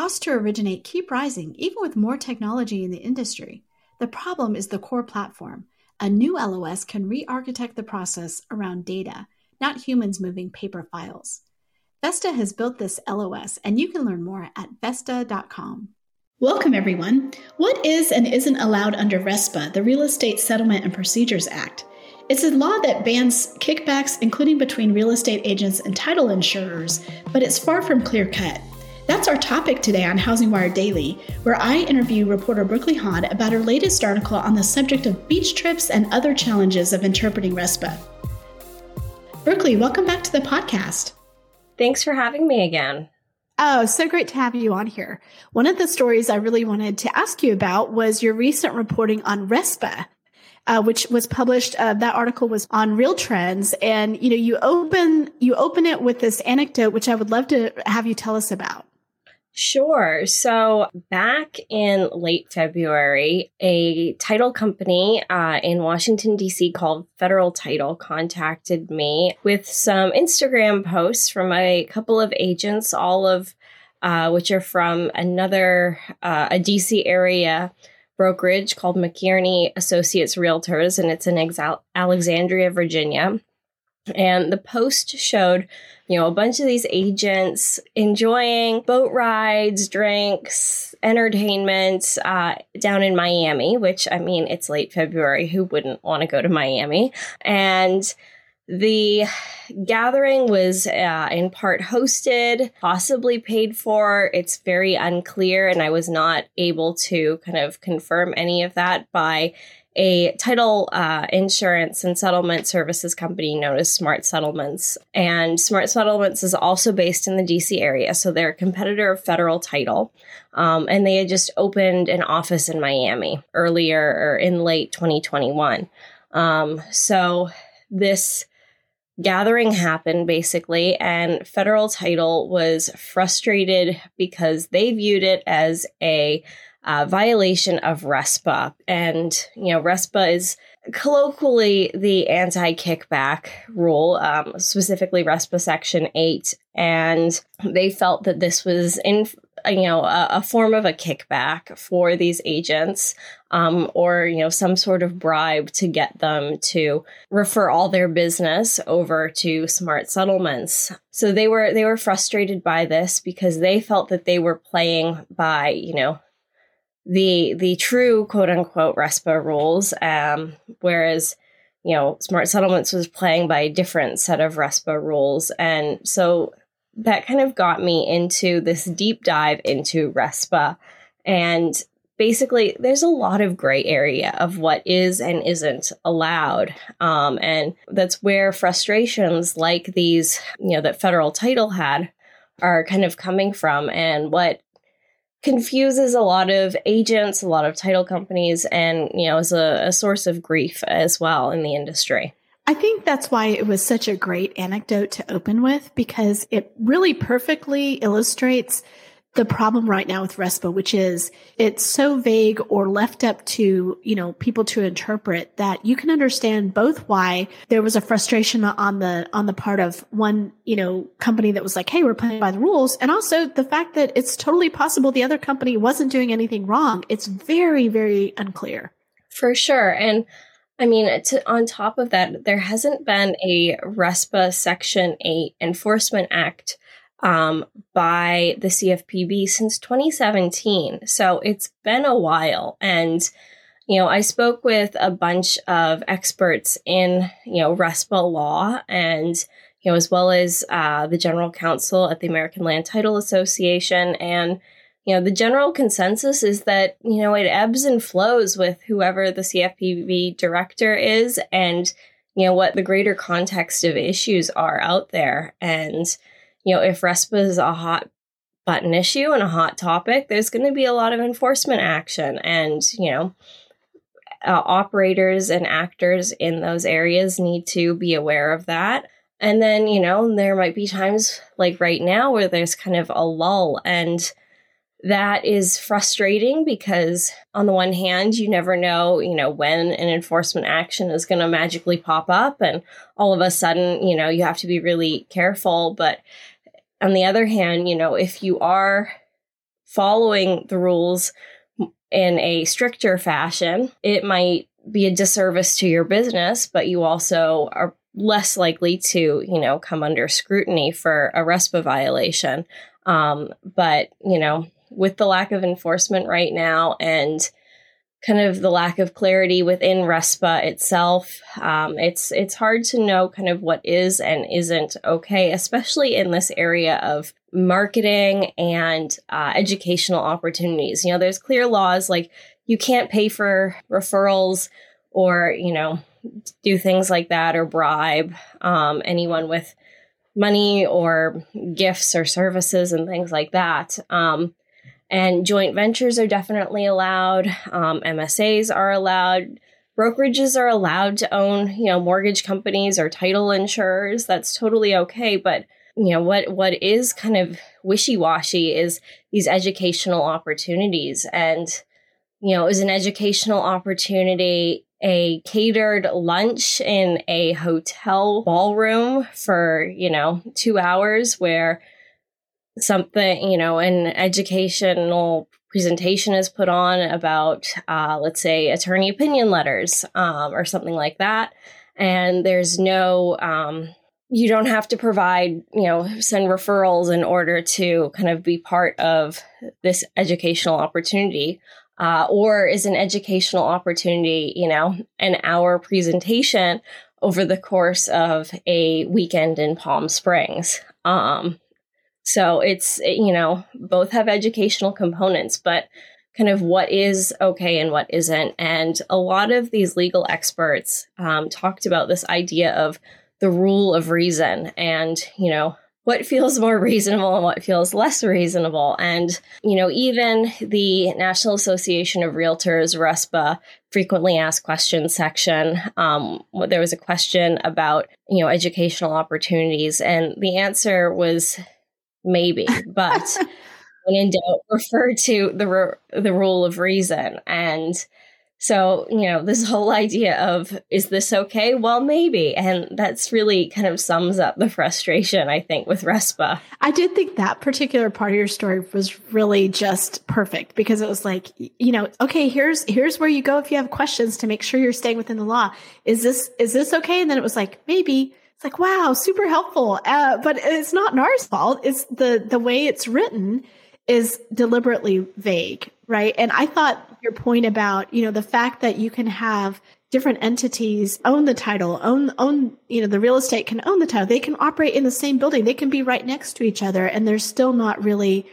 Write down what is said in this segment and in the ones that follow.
costs to originate keep rising even with more technology in the industry. The problem is the core platform. A new LOS can re architect the process around data, not humans moving paper files. Vesta has built this LOS, and you can learn more at Vesta.com. Welcome, everyone. What is and isn't allowed under RESPA, the Real Estate Settlement and Procedures Act? It's a law that bans kickbacks, including between real estate agents and title insurers, but it's far from clear cut. That's our topic today on Housing Wire Daily, where I interview reporter Brooklee Han about her latest article on the subject of beach trips and other challenges of interpreting RESPA. Brooklyn, welcome back to the podcast. Thanks for having me again. Oh, so great to have you on here. One of the stories I really wanted to ask you about was your recent reporting on RESPA, uh, which was published. Uh, that article was on Real Trends, and you know you open you open it with this anecdote, which I would love to have you tell us about. Sure. So back in late February, a title company uh, in Washington, D.C. called Federal Title contacted me with some Instagram posts from a couple of agents, all of uh, which are from another, uh, a DC area brokerage called McEnearney Associates Realtors, and it's in Alexandria, Virginia. And the post showed, you know, a bunch of these agents enjoying boat rides, drinks, entertainment uh, down in Miami, which I mean, it's late February. Who wouldn't want to go to Miami? And the gathering was uh, in part hosted, possibly paid for. It's very unclear, and I was not able to kind of confirm any of that by a title uh, insurance and settlement services company known as Smart Settlements. And Smart Settlements is also based in the DC area. So they're a competitor of Federal Title. Um, and they had just opened an office in Miami earlier or in late 2021. Um, so this gathering happened basically, and Federal Title was frustrated because they viewed it as a uh, violation of RESPA. And, you know, RESPA is colloquially the anti kickback rule, um, specifically RESPA Section 8. And they felt that this was in you know a, a, form of a kickback for these agents um, or you know some sort of bribe to get them to refer all their business over to smart settlements so they were they were frustrated by this because they felt that they were playing by you know the the true quote unquote RESPA rules, um, whereas you know Smart Settlements was playing by a different set of RESPA rules, and so that kind of got me into this deep dive into RESPA, and basically there's a lot of gray area of what is and isn't allowed. Um, and that's where frustrations like these you know that federal title had are kind of coming from and what confuses a lot of agents, a lot of title companies, and you know, is a, a source of grief as well in the industry. I think that's why it was such a great anecdote to open with because it really perfectly illustrates the problem right now with RESPA, which is it's so vague or left up to, you know, people to interpret that you can understand both why there was a frustration on the, on the part of one, you know, company that was like, Hey, we're playing by the rules. And also the fact that it's totally possible the other company wasn't doing anything wrong. It's very, very unclear. For sure. And I mean, to, on top of that, there hasn't been a RESPA Section 8 Enforcement Act um, by the CFPB since 2017. So it's been a while. And, you know, I spoke with a bunch of experts in, you know, RESPA law and, you know, as well as uh, the general counsel at the American Land Title Association. And, you know, the general consensus is that, you know, it ebbs and flows with whoever the CFPB director is and, you know, what the greater context of issues are out there. And, you know, if RESPA is a hot button issue and a hot topic, there's going to be a lot of enforcement action. And, you know, uh, operators and actors in those areas need to be aware of that. And then, you know, there might be times like right now where there's kind of a lull. And that is frustrating because, on the one hand, you never know, you know, when an enforcement action is going to magically pop up. And all of a sudden, you know, you have to be really careful. But on the other hand, you know, if you are following the rules in a stricter fashion, it might be a disservice to your business, but you also are less likely to, you know, come under scrutiny for a RESPA violation. Um, but, you know, with the lack of enforcement right now and kind of the lack of clarity within RESPA itself, um, it's it's hard to know kind of what is and isn't okay, especially in this area of marketing and uh, educational opportunities. You know, there's clear laws like you can't pay for referrals or you know do things like that or bribe um, anyone with money or gifts or services and things like that. Um, and joint ventures are definitely allowed. Um, MSAs are allowed. Brokerages are allowed to own, you know, mortgage companies or title insurers. That's totally okay. But you know what what is kind of wishy-washy is these educational opportunities and you know is an educational opportunity a catered lunch in a hotel ballroom for you know two hours where something, you know, an educational presentation is put on about, uh, let's say, attorney opinion letters um, or something like that. And there's no, um, you don't have to provide, you know, send referrals in order to kind of be part of this educational opportunity. Uh, or is an educational opportunity, you know, an hour presentation over the course of a weekend in Palm Springs. Um, so it's, you know, both have educational components, but kind of what is okay and what isn't. And a lot of these legal experts um, talked about this idea of the rule of reason and, you know, what feels more reasonable and what feels less reasonable. And, you know, even the National Association of Realtors, RESPA, frequently asked questions section, um, there was a question about, you know, educational opportunities. And the answer was maybe, but when in doubt, refer to the the rule of reason. And so, you know, this whole idea of is this okay? Well, maybe, and that's really kind of sums up the frustration I think with RESPA. I did think that particular part of your story was really just perfect because it was like, you know, okay, here's here's where you go if you have questions to make sure you're staying within the law. Is this is this okay? And then it was like maybe it's like, wow, super helpful. Uh, but it's not NAR's fault. It's the, the way it's written is deliberately vague, right? And I thought your point about, you know, the fact that you can have different entities own the title, own, own, you know, the real estate can own the title. They can operate in the same building. They can be right next to each other. And there's still not really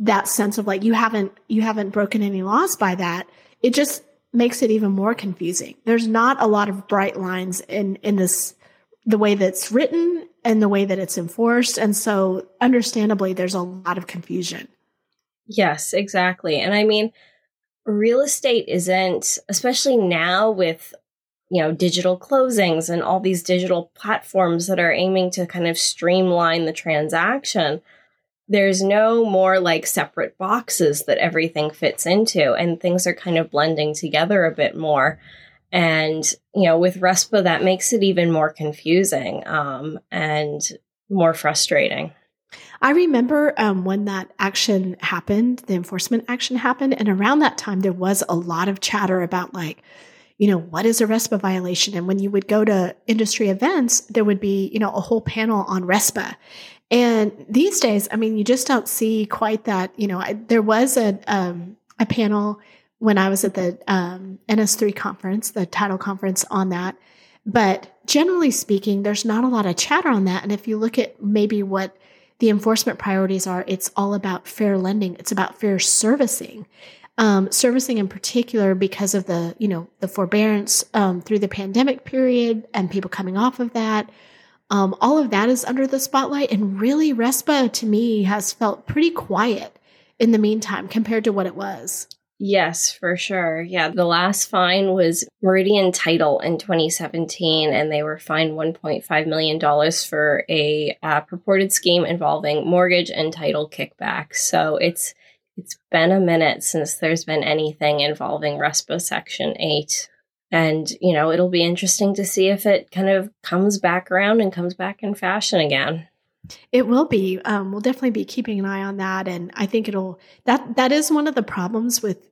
that sense of like, you haven't, you haven't broken any laws by that. It just makes it even more confusing. There's not a lot of bright lines in, in this the way that's written and the way that it's enforced. And so, understandably, there's a lot of confusion. Yes, exactly. And I mean, real estate isn't, especially now with you know digital closings and all these digital platforms that are aiming to kind of streamline the transaction there's no more like separate boxes that everything fits into and things are kind of blending together a bit more and, you know, with RESPA, that makes it even more confusing um, and more frustrating. I remember um, when that action happened, the enforcement action happened. And around that time, there was a lot of chatter about, like, you know, what is a RESPA violation? And when you would go to industry events, there would be, you know, a whole panel on RESPA. And these days, I mean, you just don't see quite that. You know, I, there was a um, a panel when I was at the um, NS3 conference, the title conference on that. But generally speaking, there's not a lot of chatter on that. And if you look at maybe what the enforcement priorities are, it's all about fair lending. It's about fair servicing. Um, servicing in particular because of the you know the forbearance um, through the pandemic period and people coming off of that um, all of that is under the spotlight and really respa to me has felt pretty quiet in the meantime compared to what it was Yes, for sure. Yeah, the last fine was Meridian Title in 2017, and they were fined $1.5 million for a uh, purported scheme involving mortgage and title kickbacks. So it's it's been a minute since there's been anything involving RESPA Section 8. And, you know, it'll be interesting to see if it kind of comes back around and comes back in fashion again. It will be. Um, we'll definitely be keeping an eye on that, and I think it'll that that is one of the problems with,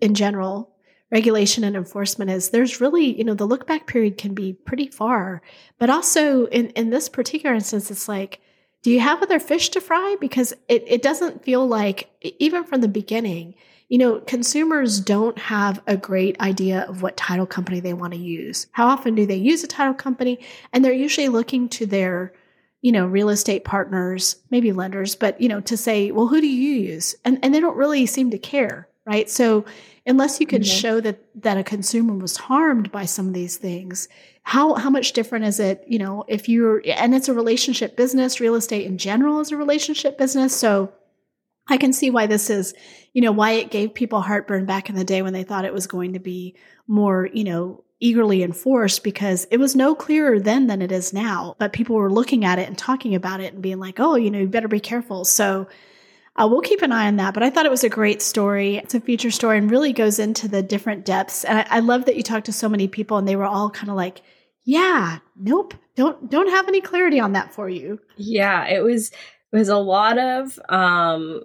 in general, regulation and enforcement is there's really you know the look back period can be pretty far, but also in in this particular instance, it's like, do you have other fish to fry? Because it it doesn't feel like even from the beginning you know, consumers don't have a great idea of what title company they want to use. How often do they use a title company? And they're usually looking to their, you know, real estate partners, maybe lenders, but, you know, to say, well, who do you use? And, and they don't really seem to care, right? So unless you can mm-hmm. show that, that a consumer was harmed by some of these things, how, how much different is it, you know, if you're, and it's a relationship business, real estate in general is a relationship business. So, I can see why this is, you know, why it gave people heartburn back in the day when they thought it was going to be more, you know, eagerly enforced because it was no clearer then than it is now. But people were looking at it and talking about it and being like, oh, you know, you better be careful. So uh, we'll keep an eye on that. But I thought it was a great story. It's a feature story and really goes into the different depths. And I, I love that you talked to so many people and they were all kind of like, yeah, nope, don't don't have any clarity on that for you. Yeah, it was it was a lot of um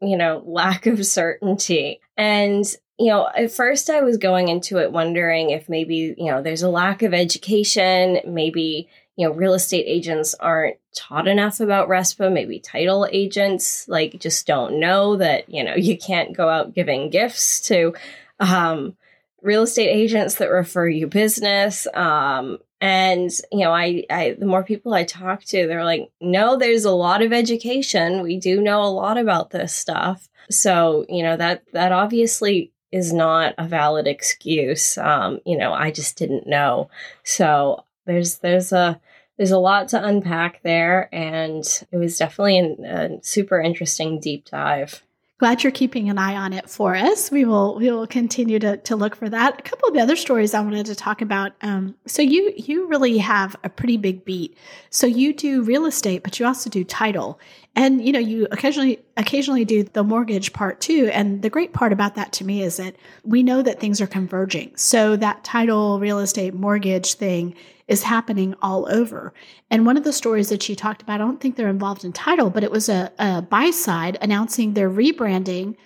you know, lack of certainty. And, you know, at first I was going into it wondering if maybe, you know, there's a lack of education, maybe, you know, real estate agents aren't taught enough about RESPA, maybe title agents like just don't know that, you know, you can't go out giving gifts to um real estate agents that refer you business. Um, and you know, I, I the more people I talk to, they're like, no, there's a lot of education. We do know a lot about this stuff. So you know that that obviously is not a valid excuse. Um, you know, I just didn't know. So there's there's a there's a lot to unpack there, and it was definitely an, a super interesting deep dive glad you're keeping an eye on it for us. We will we will continue to to look for that. A couple of the other stories I wanted to talk about. Um, so you you really have a pretty big beat. So you do real estate, but you also do title, and you know you occasionally occasionally do the mortgage part too. And the great part about that to me is that we know that things are converging. So that title, real estate, mortgage thing is happening all over. And one of the stories that she talked about, I don't think they're involved in title, but it was a, a Buyside announcing their rebranding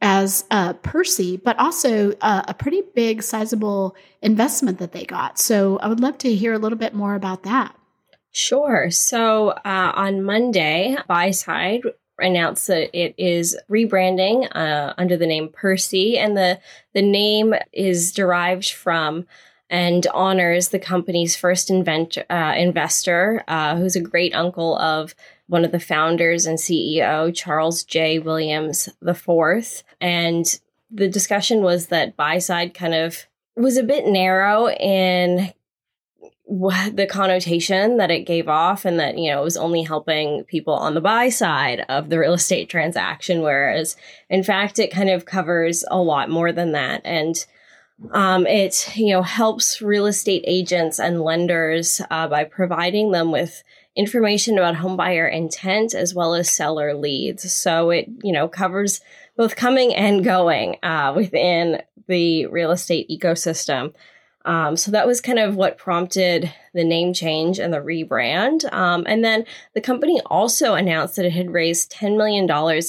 as uh, Percy, but also uh, a pretty big, sizable investment that they got. So I would love to hear a little bit more about that. Sure. So uh, on Monday, Buyside announced that it is rebranding uh, under the name Percy, and the the name is derived from and honors the company's first invent, uh, investor, uh, who's a great uncle of one of the founders and CEO, Charles J. Williams IV. And the discussion was that Buyside kind of was a bit narrow in the connotation that it gave off and that you know it was only helping people on the buy side of the real estate transaction whereas in fact it kind of covers a lot more than that and um, it you know helps real estate agents and lenders uh, by providing them with information about homebuyer intent as well as seller leads. So it you know covers both coming and going uh, within the real estate ecosystem. Um, so that was kind of what prompted the name change and the rebrand. Um, and then the company also announced that it had raised $10 million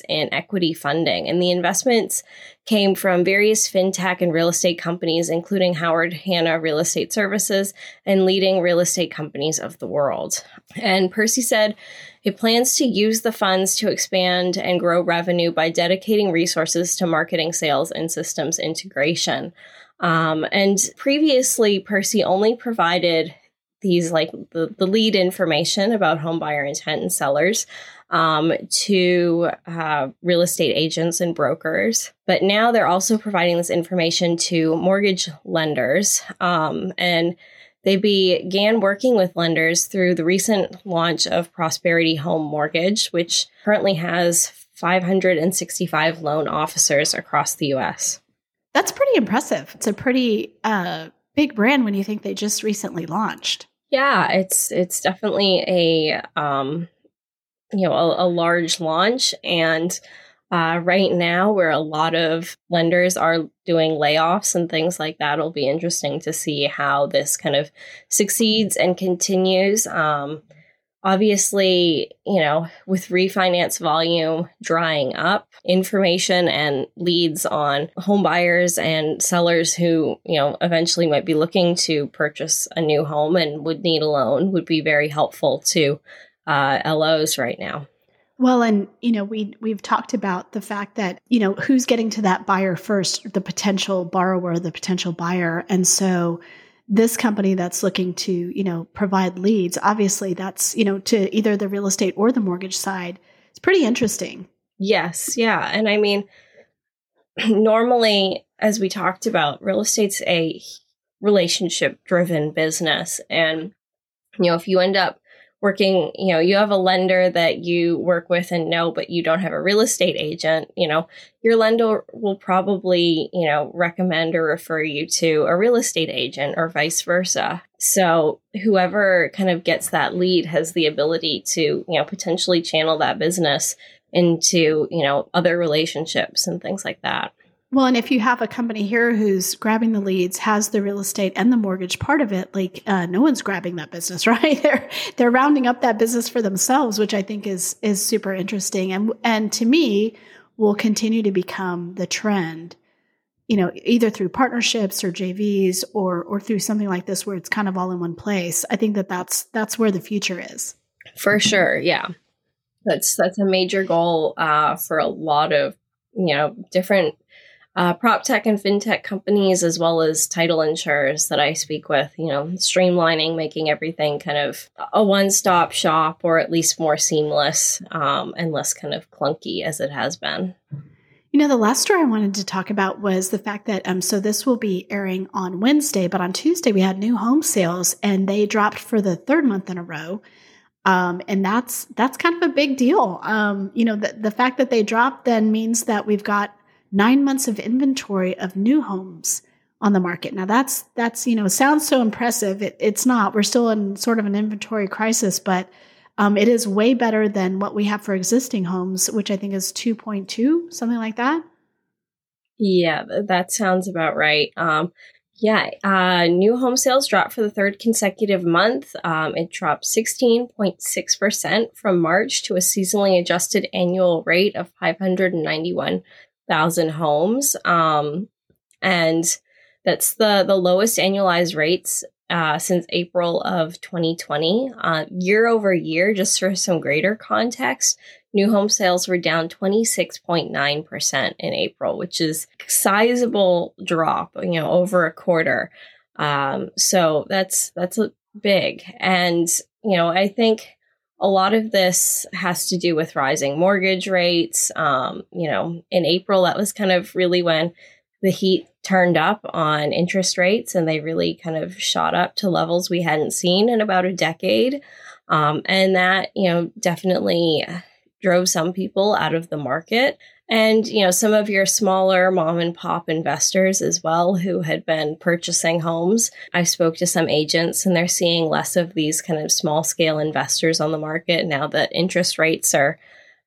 in equity funding. And the investments came from various fintech and real estate companies, including Howard Hanna Real Estate Services and leading real estate companies of the world. And Percy said it plans to use the funds to expand and grow revenue by dedicating resources to marketing, sales, and systems integration. Um, and previously, Percy only provided these like the, the lead information about home buyer intent and sellers um, to uh, real estate agents and brokers. But now they're also providing this information to mortgage lenders. Um, and they began working with lenders through the recent launch of Prosperity Home Mortgage, which currently has 565 loan officers across the US. That's pretty impressive. It's a pretty uh, big brand when you think they just recently launched. Yeah, it's it's definitely a um, you know a, a large launch, and uh, right now where a lot of lenders are doing layoffs and things like that, it'll be interesting to see how this kind of succeeds and continues. Um, obviously, you know, with refinance volume drying up, information and leads on home buyers and sellers who, you know, eventually might be looking to purchase a new home and would need a loan would be very helpful to uh, LOs right now. Well, and you know, we we've talked about the fact that you know who's getting to that buyer first, the potential borrower, the potential buyer, and so this company that's looking to, you know, provide leads, obviously that's, you know, to either the real estate or the mortgage side. It's pretty interesting. Yes. Yeah. And I mean, normally, as we talked about, real estate's a relationship driven business. And, you know, if you end up working, you know, you have a lender that you work with and know, but you don't have a real estate agent, you know, your lender will probably, you know, recommend or refer you to a real estate agent or vice versa. So whoever kind of gets that lead has the ability to, you know, potentially channel that business into, you know, other relationships and things like that. Well, and if you have a company here who's grabbing the leads, has the real estate and the mortgage part of it, like uh, no one's grabbing that business, right? they're they're rounding up that business for themselves, which I think is is super interesting, and and to me will continue to become the trend. You know, either through partnerships or JVs or or through something like this where it's kind of all in one place. I think that that's that's where the future is. For sure, yeah, that's that's a major goal uh, for a lot of you know different uh, prop tech and fintech companies, as well as title insurers that I speak with, you know, streamlining, making everything kind of a one stop shop or at least more seamless um, and less kind of clunky as it has been. You know, the last story I wanted to talk about was the fact that, um, so this will be airing on Wednesday, but on Tuesday we had new home sales and they dropped for the third month in a row. Um, and that's that's kind of a big deal. Um, you know, the, the fact that they dropped then means that we've got nine months of inventory of new homes on the market. Now that's that's you know sounds so impressive. It, it's not. We're still in sort of an inventory crisis, but um, it is way better than what we have for existing homes, which I think is two point two, something like that. Yeah, that sounds about right. Um, yeah, uh, new home sales dropped for the third consecutive month. Um, it dropped 16.6% from March to a seasonally adjusted annual rate of 591 thousand homes, um, and that's the the lowest annualized rates uh, since April of 2020. Uh, year over year, just for some greater context, new home sales were down 26.9% in April, which is sizable drop, you know, over a quarter. Um, so that's that's big, and you know, I think a lot of this has to do with rising mortgage rates. Um, you know, in April, that was kind of really when the heat turned up on interest rates and they really kind of shot up to levels we hadn't seen in about a decade. Um, and that, you know, definitely drove some people out of the market and you know some of your smaller mom and pop investors as well who had been purchasing homes. I spoke to some agents and they're seeing less of these kind of small scale investors on the market now that interest rates are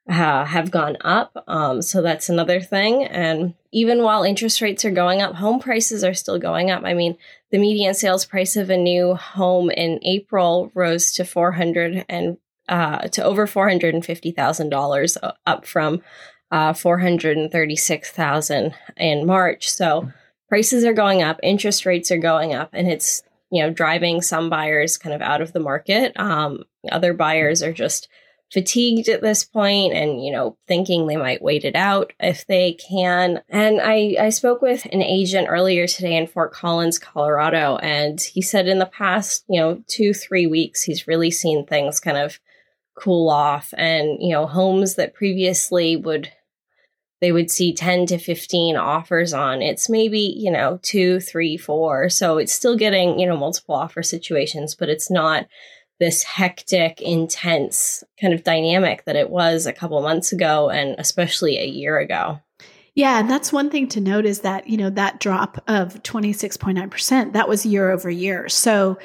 uh, have gone up. Um, so that's another thing. And even while interest rates are going up home prices are still going up. I mean the median sales price of a new home in april rose to 400 and uh, to over $450,000 uh, up from uh, 436,000 in March. So prices are going up, interest rates are going up, and it's you know driving some buyers kind of out of the market. Um, other buyers are just fatigued at this point and you know thinking they might wait it out if they can and i i spoke with an agent earlier today in fort collins colorado and he said in the past you know two three weeks he's really seen things kind of cool off and you know homes that previously would they would see 10 to 15 offers on. It's maybe you know two three four. So it's still getting you know multiple offer situations but it's not this hectic intense kind of dynamic that it was a couple months ago and especially a year ago. Yeah, and that's one thing to note is that, you know, that drop of 26.9%, that was year over year. So,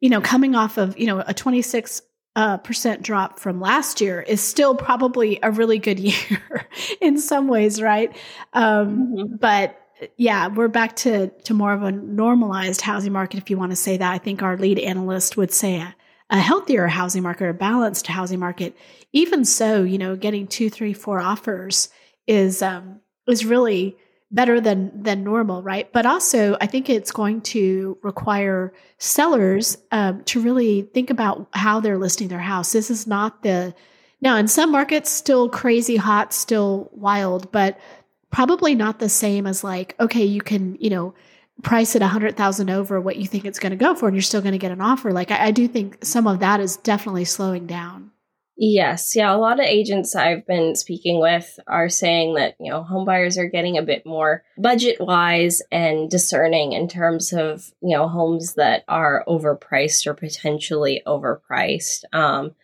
you know, coming off of, you know, a 26 uh, percent drop from last year is still probably a really good year in some ways, right? Um, mm-hmm. But yeah, we're back to to more of a normalized housing market, if you want to say that. I think our lead analyst would say a, a healthier housing market a balanced housing market. Even so, you know, getting two, three, four offers is um, is really better than than normal, right? But also, I think it's going to require sellers um, to really think about how they're listing their house. This is not the now in some markets still crazy hot, still wild, but probably not the same as like okay, you can you know price it a hundred thousand over what you think it's going to go for, and you're still going to get an offer. Like I, I do think some of that is definitely slowing down. Yes, yeah, a lot of agents I've been speaking with are saying that, you know, homebuyers are getting a bit more budget wise and discerning in terms of, you know, homes that are overpriced or potentially overpriced. Um,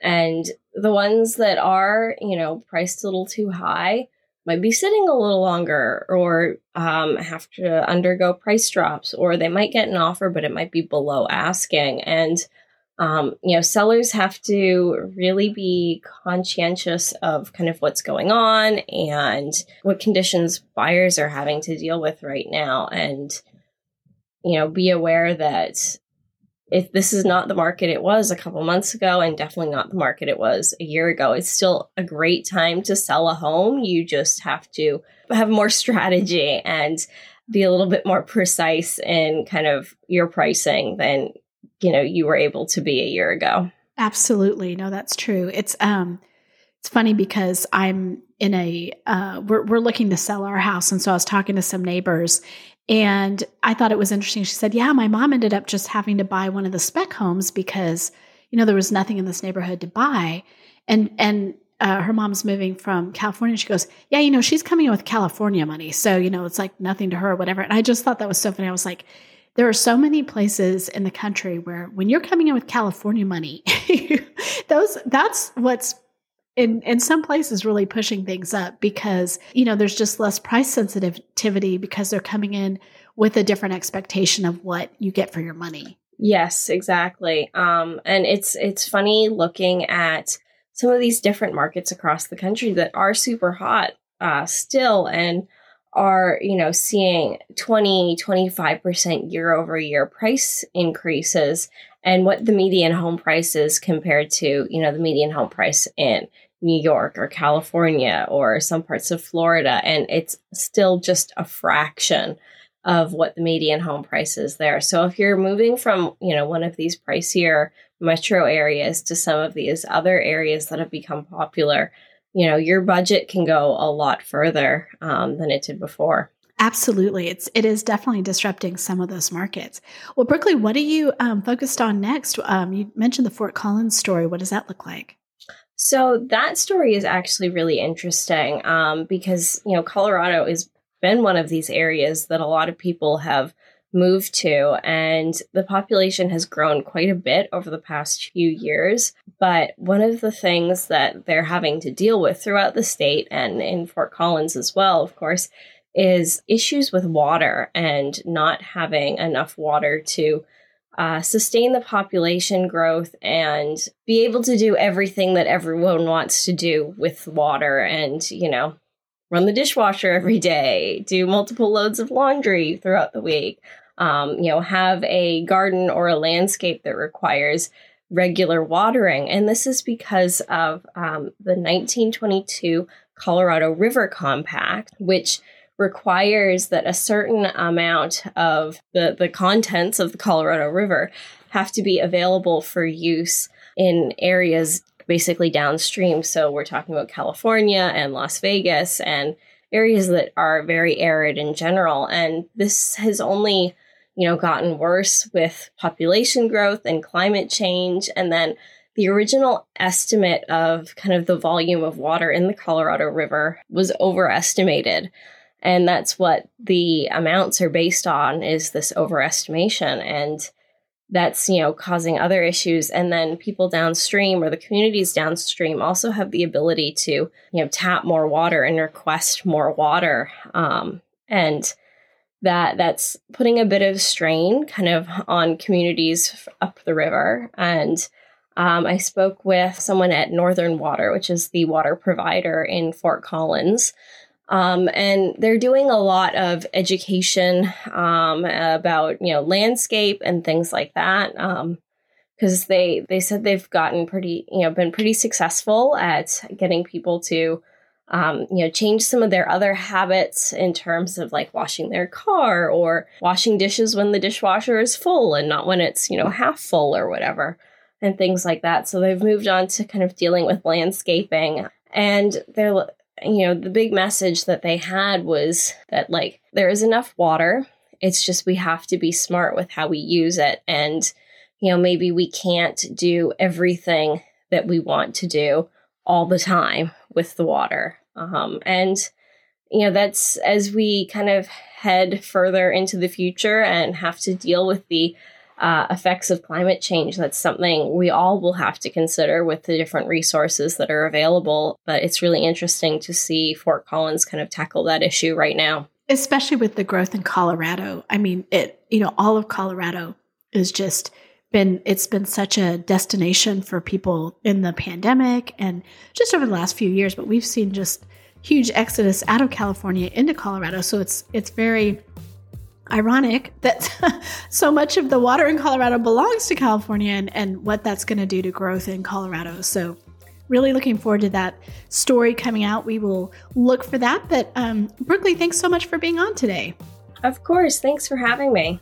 and the ones that are, you know, priced a little too high might be sitting a little longer or um, have to undergo price drops, or they might get an offer, but it might be below asking. And um, you know, sellers have to really be conscientious of kind of what's going on and what conditions buyers are having to deal with right now. And, you know, be aware that if this is not the market it was a couple months ago and definitely not the market it was a year ago, it's still a great time to sell a home. You just have to have more strategy and be a little bit more precise in kind of your pricing than you know you were able to be a year ago absolutely no that's true it's um it's funny because i'm in a uh we're, we're looking to sell our house and so i was talking to some neighbors and i thought it was interesting she said yeah my mom ended up just having to buy one of the spec homes because you know there was nothing in this neighborhood to buy and and uh, her mom's moving from California. She goes, Yeah, you know, she's coming in with California money. So, you know, it's like nothing to her or whatever. And I just thought that was so funny. I was like, there are so many places in the country where when you're coming in with California money, those that's what's in in some places really pushing things up because you know there's just less price sensitivity because they're coming in with a different expectation of what you get for your money. Yes, exactly. Um, and it's it's funny looking at some of these different markets across the country that are super hot uh, still and are you know seeing 20 25% year over year price increases and what the median home price is compared to you know the median home price in New York or California or some parts of Florida and it's still just a fraction of what the median home price is there. So if you're moving from, you know, one of these pricier metro areas to some of these other areas that have become popular, you know your budget can go a lot further um, than it did before. Absolutely. It's it is definitely disrupting some of those markets. Well Brooklee what are you um, focused on next? Um, you mentioned the fort collins story. What does that look like? So that story is actually really interesting um, because you know colorado has been one of these areas that a lot of people have moved to, and the population has grown quite a bit over the past few years. But one of the things that they're having to deal with throughout the state and in Fort Collins as well, of course, is issues with water and not having enough water to uh, sustain the population growth and be able to do everything that everyone wants to do with water and, you know, run the dishwasher every day, do multiple loads of laundry throughout the week, um, you know, have a garden or a landscape that requires regular watering. And this is because of um, the 1922 Colorado River Compact, which requires that a certain amount of the, the contents of the Colorado River have to be available for use in areas basically downstream. So we're talking about California and Las Vegas and areas that are very arid in general. And this has only you know, gotten worse with population growth and climate change. And then the original estimate of kind of the volume of water in the Colorado River was overestimated. And that's what the amounts are based on is this overestimation. And that's, you know, causing other issues. And then people downstream or the communities downstream also have the ability to, you know, tap more water and request more water. Um, and that that's putting a bit of strain kind of on communities up the river. And um, I spoke with someone at Northern Water, which is the water provider in Fort Collins. Um, and they're doing a lot of education um, about you know landscape and things like that. Because because they they said they've gotten pretty you know been pretty successful at getting people to um, you know change some of their other habits in terms of like washing their car or washing dishes when the dishwasher is full and not when it's you know half full or whatever and things like that so they've moved on to kind of dealing with landscaping and they're you know the big message that they had was that like there is enough water it's just we have to be smart with how we use it and you know, maybe we can't do everything that we want to do all the time with the water. Um, and, you know, that's as we kind of head further into the future and have to deal with the uh, effects of climate change. That's something we all will have to consider with the different resources that are available. But it's really interesting to see Fort Collins kind of tackle that issue right now. Especially with the growth in Colorado. I mean, it, you know, all of Colorado is just been it's been such a destination for people in the pandemic and just over the last few years but we've seen just huge exodus out of California into Colorado so it's it's very ironic that so much of the water in Colorado belongs to California and, and what that's going to do to growth in Colorado. So really looking forward to that story coming out. We will look for that. But um, Brooklee thanks so much for being on today. Of course. Thanks for having me.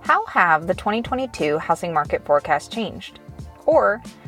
How have the 2022 housing market forecast changed? Or